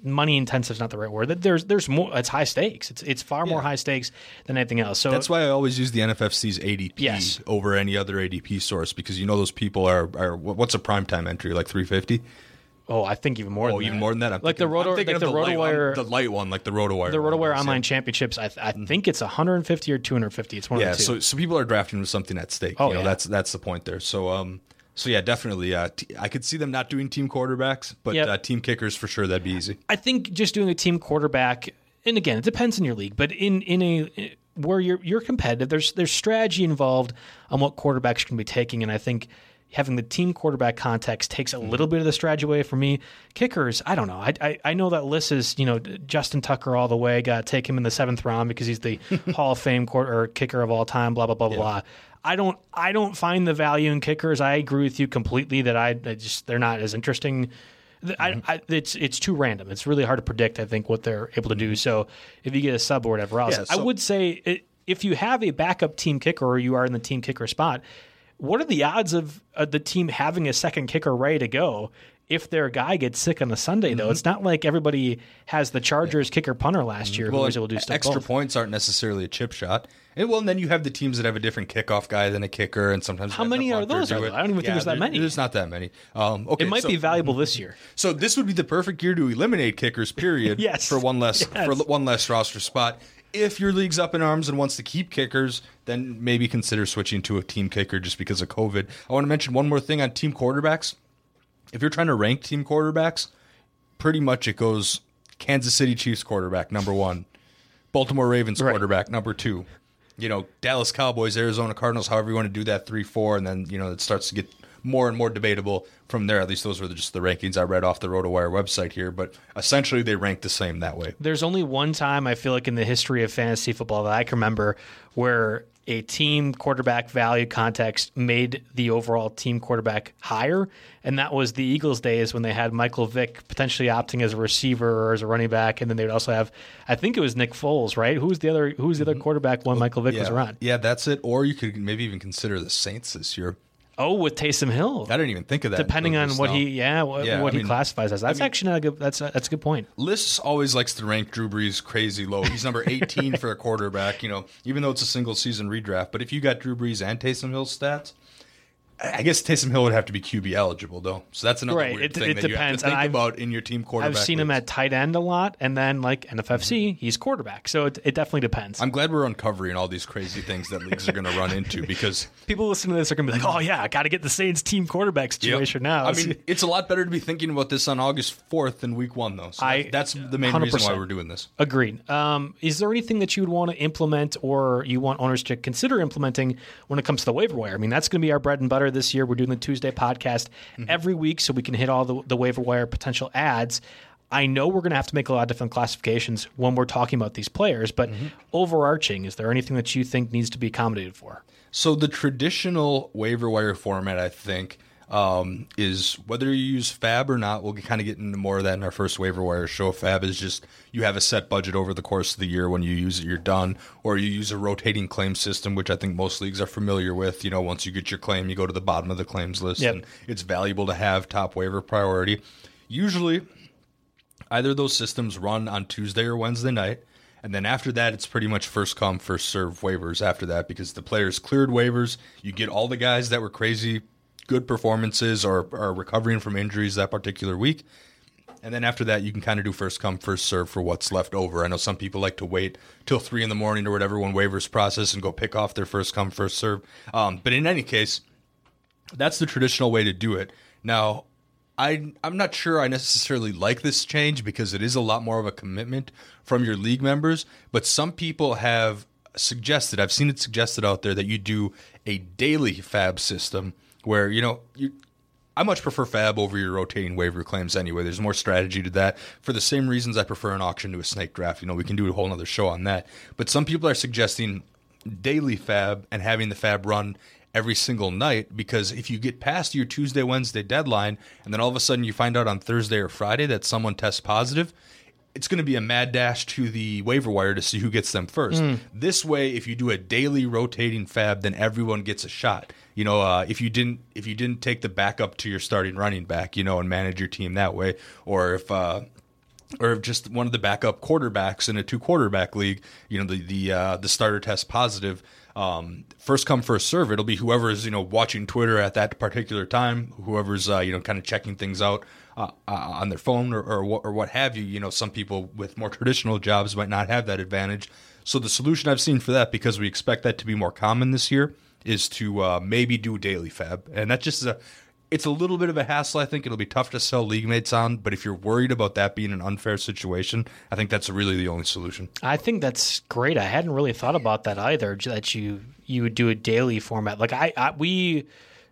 money intensive is not the right word. There's there's more. It's high stakes. It's it's far more high stakes than anything else. So That's why I always use the NFFC's ADP Yes. over any other ADP source because you know those people are are what's a primetime entry like 350. Oh, I think even more. Oh, than even that. more than that. I'm like thinking, the roto, like the the light, RotoWire, the light one, like the RotoWire. the RotoWire Online yeah. Championships. I, I think it's 150 or 250. It's one Yeah, so so people are drafting with something at stake. Oh, you know, yeah. that's that's the point there. So um, so yeah, definitely. Uh, t- I could see them not doing team quarterbacks, but Yep. uh, team kickers for sure. That'd be easy. I think just doing a team quarterback, and again, it depends on your league, but in in a where you're you're competitive, there's there's strategy involved on what quarterbacks you can be taking, and I think having the team quarterback context takes a little bit of the strategy away from me. Kickers, I don't know. I I, I know that list is you know Justin Tucker all the way. Got to take him in the seventh round because he's the Hall of Fame quarter or kicker of all time. Blah blah blah blah blah. I don't I don't find the value in kickers. I agree with you completely that I, I just they're not as interesting. I, I, it's it's too random. It's really hard to predict. I think what they're able to do. So if you get a sub or whatever else, Yeah, I would say it, if you have a backup team kicker or you are in the team kicker spot, what are the odds of uh, the team having a second kicker ready to go? If their guy gets sick on a Sunday, though, it's not like everybody has the Chargers kicker punter last year who was able to do stuff. extra both. points aren't necessarily a chip shot. And well, and then you have the teams that have a different kickoff guy than a kicker, and sometimes How many are those are I don't even think there's that many. There's not that many. Um, okay, It might so, be valuable this year. So this would be the perfect year to eliminate kickers. Period. Yes. For one less Yes. for one less roster spot. If your league's up in arms and wants to keep kickers, then maybe consider switching to a team kicker just because of COVID. I want to mention one more thing on team quarterbacks. If you're trying to rank team quarterbacks, pretty much it goes Kansas City Chiefs quarterback number one, Baltimore Ravens Right. quarterback number two, you know Dallas Cowboys, Arizona Cardinals, however you want to do that three four, and then you know it starts to get more and more debatable from there. At least those were just the rankings I read off the RotoWire website here, but essentially they rank the same that way. There's only one time I feel like in the history of fantasy football that I can remember where a team quarterback value context made the overall team quarterback higher, and that was the Eagles days when they had Michael Vick potentially opting as a receiver or as a running back, and then they would also have I think it was Nick Foles, right? Who was the other who was the other quarterback when Michael Vick was Mm-hmm. Around? yeah, that's it. Or you could maybe even consider the Saints this year. Oh, with Taysom Hill. I didn't even think of that. Depending on what he, yeah, what, Yeah, what I he mean- classifies as. That's actually not a good. That's a, that's a good point. Lists always likes to rank Drew Brees crazy low. He's number 18 for a quarterback, you know, even though it's a single season redraft. But if you got Drew Brees and Taysom Hill stats, I guess Taysom Hill would have to be QB eligible, though. So that's another Right, weird it- thing it that you have depends. to think I've- about in your team quarterback. I've seen him at tight end a lot, and then like NFFC, he's quarterback. So it, it definitely depends. I'm glad we're uncovering all these crazy things that leagues are going to run into because People listening to this are gonna be like, "Oh yeah, I got to get the Saints team quarterback situation now." I mean, it's a lot better to be thinking about this on August 4th than week one, though. So I- that's, that's the main reason why 100%. we're doing this. Agreed. Um, is there anything that you would want to implement or you want owners to consider implementing when it comes to the waiver wire? I mean, that's going to be our bread and butter this year. We're doing the Tuesday podcast mm-hmm. every week so we can hit all the, the waiver wire potential adds. I know we're going to have to make a lot of different classifications when we're talking about these players, but mm-hmm. overarching, is there anything that you think needs to be accommodated for? So the traditional waiver wire format, I think, um, is whether you use FAAB or not. We'll kind of get into more of that in our first waiver wire show. FAAB is just you have a set budget over the course of the year. When you use it, you're done. Or you use a rotating claim system, which I think most leagues are familiar with. You know, once you get your claim, you go to the bottom of the claims list, Yep. and it's valuable to have top waiver priority. Usually, either of those systems run on Tuesday or Wednesday night. And then after that, it's pretty much first come, first serve waivers after that because the players cleared waivers. You get all the guys that were crazy good performances or are recovering from injuries that particular week. And then after that, you can kind of do first come, first serve for what's left over. I know some people like to wait till three in the morning or whatever when waivers process and go pick off their first come, first serve. Um, but in any case, that's the traditional way to do it. Now, I I'm not sure I necessarily like this change because it is a lot more of a commitment from your league members, but some people have suggested, I've seen it suggested out there that you do a daily FAAB system where, you know, you I much prefer FAAB over your rotating waiver claims anyway. There's more strategy to that. For the same reasons I prefer an auction to a snake draft. You know, we can do a whole other show on that. But some people are suggesting daily FAAB and having the FAAB run every single night because if you get past your Tuesday, Wednesday deadline and then all of a sudden you find out on Thursday or Friday that someone tests positive, it's going to be a mad dash to the waiver wire to see who gets them first. This way, if you do a daily rotating FAAB, then everyone gets a shot. You know, uh, if you didn't if you didn't take the backup to your starting running back, you know, and manage your team that way, or if uh, or if just one of the backup quarterbacks in a two quarterback league, you know, the the uh, the starter test positive, um, first come first serve. It'll be whoever's you know watching Twitter at that particular time, whoever's uh, you know kind of checking things out uh, uh, on their phone or or what, or what have you. You know, some people with more traditional jobs might not have that advantage. So the solution I've seen for that, because we expect that to be more common this year, is to uh, maybe do daily FAAB, and that just is a it's a little bit of a hassle. I think it'll be tough to sell league mates on, but if you're worried about that being an unfair situation, I think that's really the only solution. I think that's great. I hadn't really thought about that either. That you you would do a daily format. Like I, I we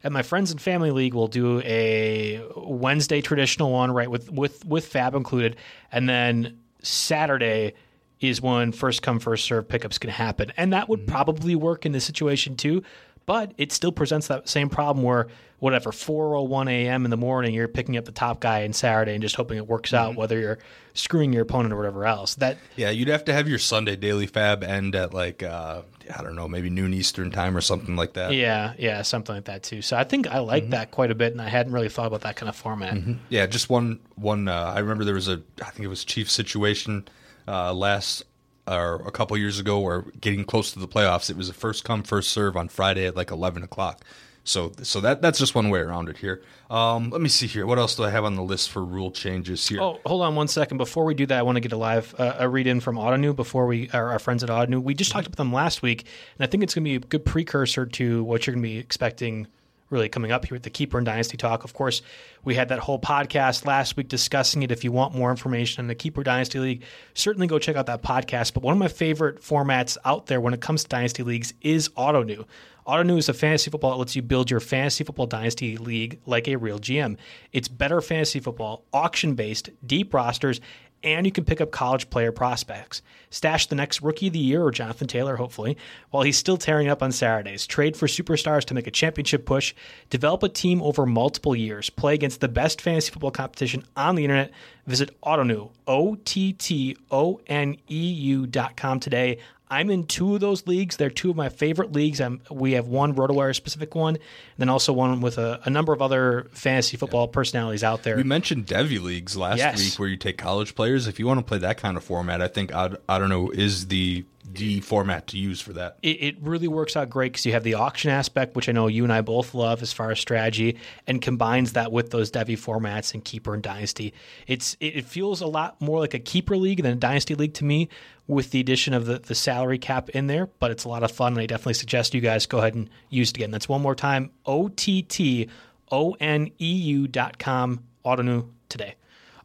at my friends and family league we'll do a Wednesday traditional one, right, with with with FAAB included, and then Saturday is when first come first serve pickups can happen, and that would mm-hmm. probably work in this situation too. But it still presents that same problem where whatever 4:01 a.m. in the morning, you're picking up the top guy in Saturday and just hoping it works out, mm-hmm. whether you're screwing your opponent or whatever else. That yeah, you'd have to have your Sunday daily FAAB end at like uh, I don't know, maybe noon Eastern time or something like that. Yeah, yeah, something like that too. So I think I like mm-hmm. that quite a bit, and I hadn't really thought about that kind of format. Mm-hmm. Yeah, just one one. Uh, I remember there was a I think it was Chief situation uh, last or a couple years ago, or getting close to the playoffs. It was a first come first serve on Friday at like eleven o'clock. So so that that's just one way around it here. Um, let me see here. What else do I have on the list for rule changes here? Oh, hold on one second. Before we do that, I want to get a live uh, a read in from Ottoneu before we our, our friends at Ottoneu. We just talked about them last week, and I think it's going to be a good precursor to what you're going to be expecting really coming up here with the Keeper and Dynasty Talk. Of course, we had that whole podcast last week discussing it. If you want more information on the Keeper Dynasty League, certainly go check out that podcast. But one of my favorite formats out there when it comes to Dynasty Leagues is Ottoneu. Ottoneu is a fantasy football that lets you build your fantasy football dynasty league like a real GM. It's better fantasy football, auction based, deep rosters, and you can pick up college player prospects. Stash the next rookie of the year or Jonathan Taylor, hopefully, while he's still tearing up on Saturdays. Trade for superstars to make a championship push. Develop a team over multiple years. Play against the best fantasy football competition on the internet. Visit Ottoneu, O T T O N E U dot com today. I'm in two of those leagues. They're two of my favorite leagues. I'm, we have one RotoWire specific one, and then also one with a, a number of other fantasy football yeah. personalities out there. We mentioned Devy leagues last yes. week, where you take college players. If you want to play that kind of format, I think I, Ottoneu is the the format to use for that. It, it really works out great because you have the auction aspect, which I know you and I both love as far as strategy, and combines that with those Devy formats and Keeper and Dynasty. It's it, it feels a lot more like a Keeper league than a Dynasty league to me, with the addition of the, the salary cap in there, but it's a lot of fun, and I definitely suggest you guys go ahead and use it again. That's one more time O T T O N E U dot com, Ottoneu today.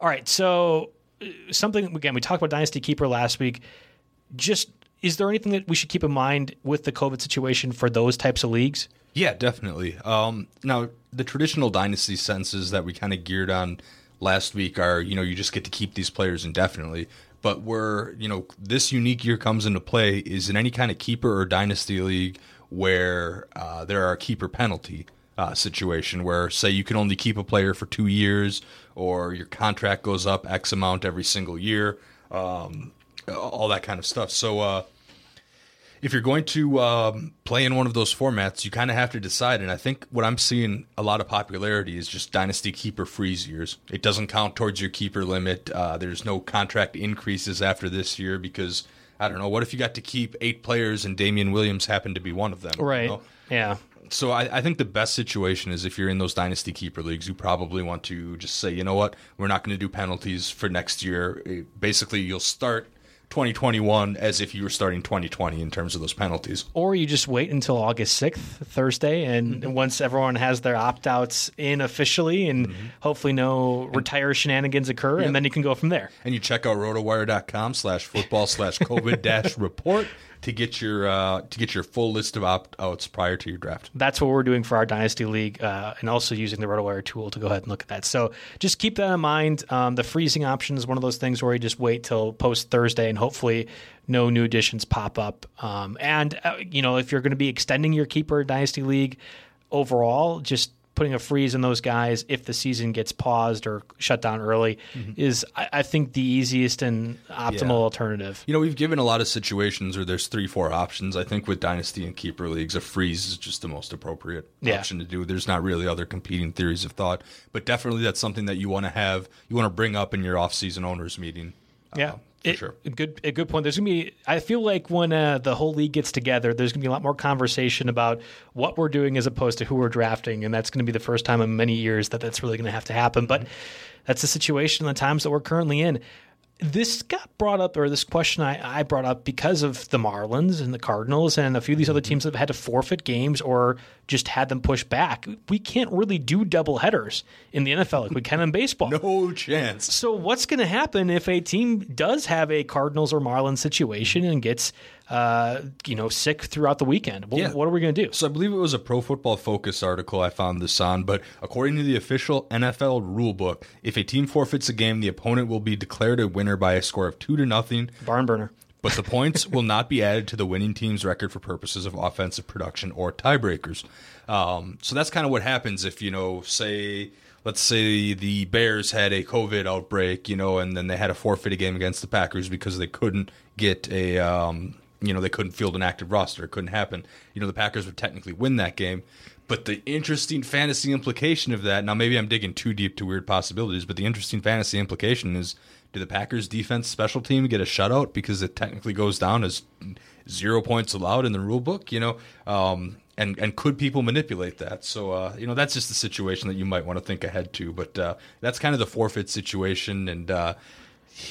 All right, so uh, something, again, we talked about Dynasty Keeper last week. Just is there anything that we should keep in mind with the COVID situation for those types of leagues? Yeah, definitely. Um, now, the traditional dynasty senses that we kind of geared on last week are, you know, you just get to keep these players indefinitely. But where you know this unique year comes into play is in any kind of keeper or dynasty league where uh, there are keeper penalty uh, situation where say you can only keep a player for two years or your contract goes up X amount every single year, um, all that kind of stuff. So uh, if you're going to um, play in one of those formats, you kind of have to decide. And I think what I'm seeing a lot of popularity is just dynasty keeper freeze years. It doesn't count towards your keeper limit. Uh, there's no contract increases after this year because I don't know. What if you got to keep eight players and Damien Williams happened to be one of them? Right. You know? Yeah. So I, I, think the best situation is if you're in those dynasty keeper leagues, you probably want to just say, you know what, we're not going to do penalties for next year. Basically, you'll start 2021 as if you were starting 2020 in terms of those penalties. Or you just wait until August 6th, Thursday, and mm-hmm. once everyone has their opt outs in officially, and mm-hmm. hopefully no retire shenanigans occur, yep. and then you can go from there. And you check out rotowire.com slash football slash COVID dash report to get your uh, to get your full list of opt outs prior to your draft. That's what we're doing for our dynasty league, uh, and also using the RotoWire tool to go ahead and look at that. So just keep that in mind. Um, the freezing option is one of those things where you just wait till post Thursday, and hopefully no new additions pop up. Um, and uh, you know if you're going to be extending your keeper dynasty league overall, just putting a freeze on those guys if the season gets paused or shut down early Mm-hmm. is, I, I think, the easiest and optimal Yeah. alternative. You know, we've given a lot of situations where there's three, four options. I think with dynasty and keeper leagues, a freeze is just the most appropriate Yeah. option to do. There's not really other competing theories of thought, but definitely that's something that you want to have, you want to bring up in your off-season owners meeting. Yeah. Uh, It- sure. A good, a good point. There's gonna be. I feel like when uh, the whole league gets together, there's gonna be a lot more conversation about what we're doing as opposed to who we're drafting, and that's gonna be the first time in many years that that's really gonna have to happen. But that's the situation, and the times that we're currently in. This got brought up, or this question I, I brought up because of the Marlins and the Cardinals and a few of these other teams that have had to forfeit games or just had them pushed back. We can't really do double headers in the NFL like we can in baseball. No chance. So what's going to happen if a team does have a Cardinals or Marlins situation and gets, uh, you know, sick throughout the weekend? What, Yeah. what are we going to do? So I believe it was a Pro Football Focus article I found this on, but according to the official NFL rulebook, if a team forfeits a game, the opponent will be declared a winner by a score of two to nothing, Barn burner. but the points will not be added to the winning team's record for purposes of offensive production or tiebreakers. Um, so that's kind of what happens if you know, say, let's say the Bears had a COVID outbreak, you know, and then they had to forfeit a game against the Packers because they couldn't get a, um, you know, they couldn't field an active roster. It couldn't happen. You know, the Packers would technically win that game. But the interesting fantasy implication of that, now maybe I'm digging too deep to weird possibilities, but the interesting fantasy implication is do the Packers defense special team get a shutout because it technically goes down as zero points allowed in the rule book, you know? Um, and, and could people manipulate that? So, uh, you know, that's just the situation that you might want to think ahead to. But uh, that's kind of the forfeit situation. And, uh,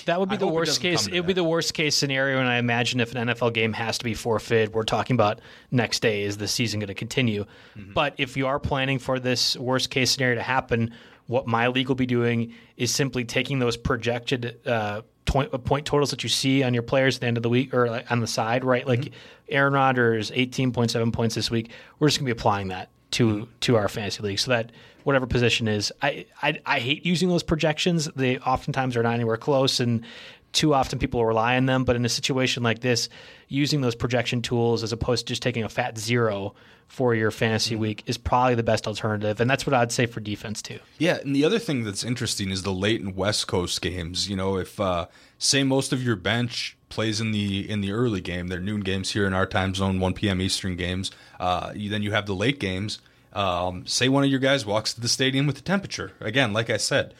That would be I the it worst case. It would be the worst case scenario, and I imagine if an NFL game has to be forfeited, we're talking about next day is the season going to continue. Mm-hmm. But if you are planning for this worst case scenario to happen, what my league will be doing is simply taking those projected uh, point, point totals that you see on your players at the end of the week or like on the side, right? Like Mm-hmm. Aaron Rodgers, eighteen point seven points this week. We're just going to be applying that to to our fantasy league, so that whatever position is, I, I I hate using those projections. They oftentimes are not anywhere close, and too often people rely on them. But in a situation like this, using those projection tools as opposed to just taking a fat zero for your fantasy week is probably the best alternative, and that's what I'd say for defense too. Yeah, and the other thing that's interesting is the late and West Coast games. You know, if uh, say most of your bench plays in the in the early game, they're noon games here in our time zone, 1 p.m. Eastern games. Uh, you, then you have the late games. Um, say one of your guys walks to the stadium with the temperature. Again, like I said,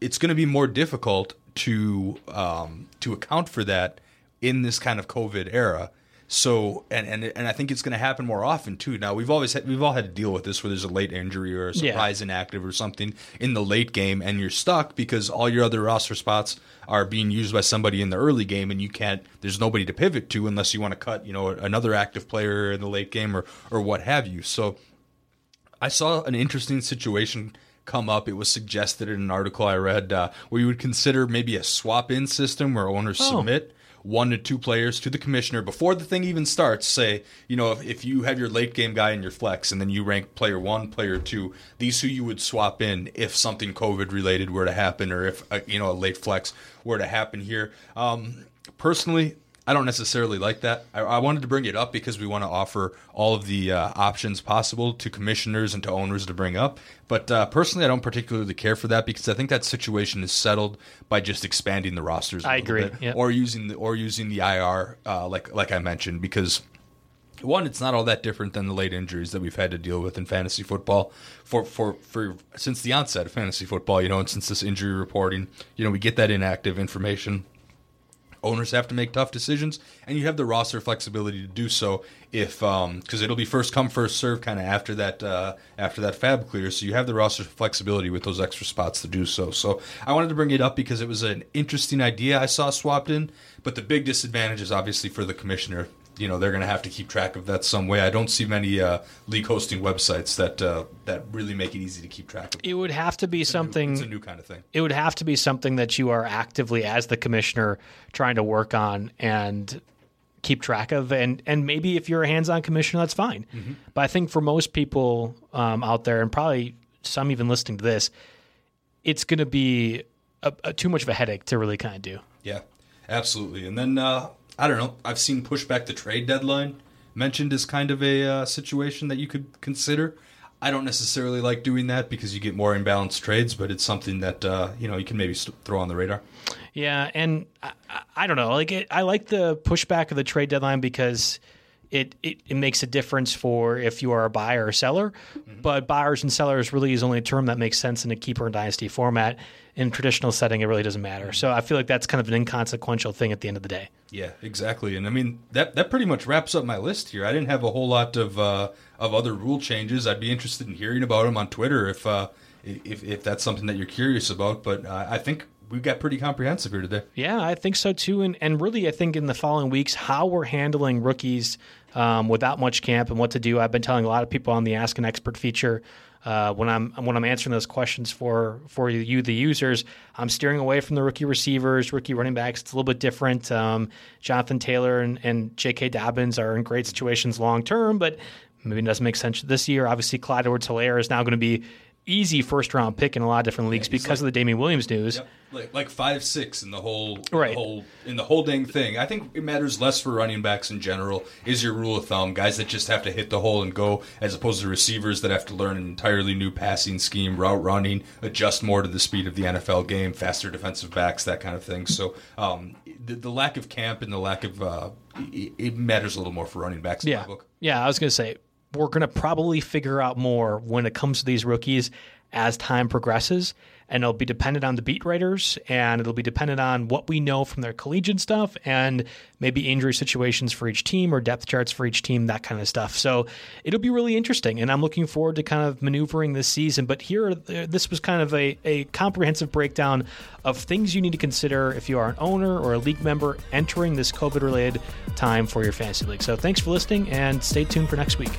it's going to be more difficult to um, to account for that in this kind of COVID era. So, and and and I think it's going to happen more often too. Now we've always had, we've all had to deal with this, where there's a late injury or a Yeah. surprise inactive or something in the late game, and you're stuck because all your other roster spots are being used by somebody in the early game, and you can't. There's nobody to pivot to unless you want to cut, you know, another active player in the late game or or what have you. So, I saw an interesting situation come up. It was suggested in an article I read uh, where you would consider maybe a swap in system where owners Oh. submit one to two players to the commissioner before the thing even starts. Say, you know, if, if you have your late game guy in your flex and then you rank player one, player two, these who you would swap in if something COVID related were to happen or if, uh, you know, a late flex were to happen here. Um, personally, I don't necessarily like that. I, I wanted to bring it up because we want to offer all of the uh, options possible to commissioners and to owners to bring up. But uh, personally, I don't particularly care for that because I think that situation is settled by just expanding the rosters. I agree, yep. Or using the or using the IR, uh, like like I mentioned, because one, it's not all that different than the late injuries that we've had to deal with in fantasy football for for for since the onset of fantasy football. You know, and since this injury reporting, you know, we get that inactive information owners have to make tough decisions, and you have the roster flexibility to do so if because it'll be first come first serve kind of after that uh, after that FAAB clear. So you have the roster flexibility with those extra spots to do so. So I wanted to bring it up because it was an interesting idea I saw swapped in, but the big disadvantage is obviously for the commissioner. You know they're going to have to keep track of that some way. I don't see many uh, league hosting websites that uh, that really make it easy to keep track of. It would have to be something. It's a new kind of thing. it would have to be something that you are actively as the commissioner trying to work on and keep track of and and maybe if you're a hands-on commissioner that's fine but i think for most people um, out there and probably some even listening to this it's going to be a, a, too much of a headache to really kind of do Yeah, absolutely. And then uh, I don't know. I've seen push back the trade deadline mentioned as kind of a uh, situation that you could consider. I don't necessarily like doing that because you get more imbalanced trades, but it's something that uh, you know you can maybe throw on the radar. Yeah, and I, I don't know. Like it, I like the pushback of the trade deadline because it, it, it makes a difference for if you are a buyer or seller. Mm-hmm. But buyers and sellers really is only a term that makes sense in a keeper and dynasty format. In traditional setting, it really doesn't matter. So I feel like that's kind of an inconsequential thing at the end of the day. Yeah, exactly. And I mean that that pretty much wraps up my list here. I didn't have a whole lot of uh, of other rule changes. I'd be interested in hearing about them on Twitter if uh, if if that's something that you're curious about. But uh, I think we got pretty comprehensive here today. Yeah, I think so too. And and really, I think in the following weeks, how we're handling rookies um, without much camp and what to do. I've been telling a lot of people on the Ask an Expert feature uh, when I'm when I'm answering those questions for for you, the users. I'm steering away from the rookie receivers, rookie running backs. It's a little bit different. Um, Jonathan Taylor and, and J.K. Dobbins are in great situations long term, but maybe it doesn't make sense this year. Obviously, Clyde Edwards-Helaire is now going to be easy first round pick in a lot of different leagues yeah, because like, of the Damien Williams news. Yep like like five six in the whole right. the whole in the whole dang thing. I think it matters less for running backs in general. Is your rule of thumb guys that just have to hit the hole and go, as opposed to receivers that have to learn an entirely new passing scheme, route running, adjust more to the speed of the NFL game, faster defensive backs, that kind of thing. So um, the, the, lack of camp and the lack of uh, it, it, matters a little more for running backs. Yeah, yeah. I was gonna say we're gonna probably figure out more when it comes to these rookies as time progresses and it'll be dependent on the beat writers and it'll be dependent on what we know from their collegiate stuff and maybe injury situations for each team or depth charts for each team, that kind of stuff. So it'll be really interesting, and I'm looking forward to kind of maneuvering this season. But here, uh, this was kind of a, a comprehensive breakdown of things you need to consider if you are an owner or a league member entering this COVID related time for your fantasy league. So thanks for listening and stay tuned for next week.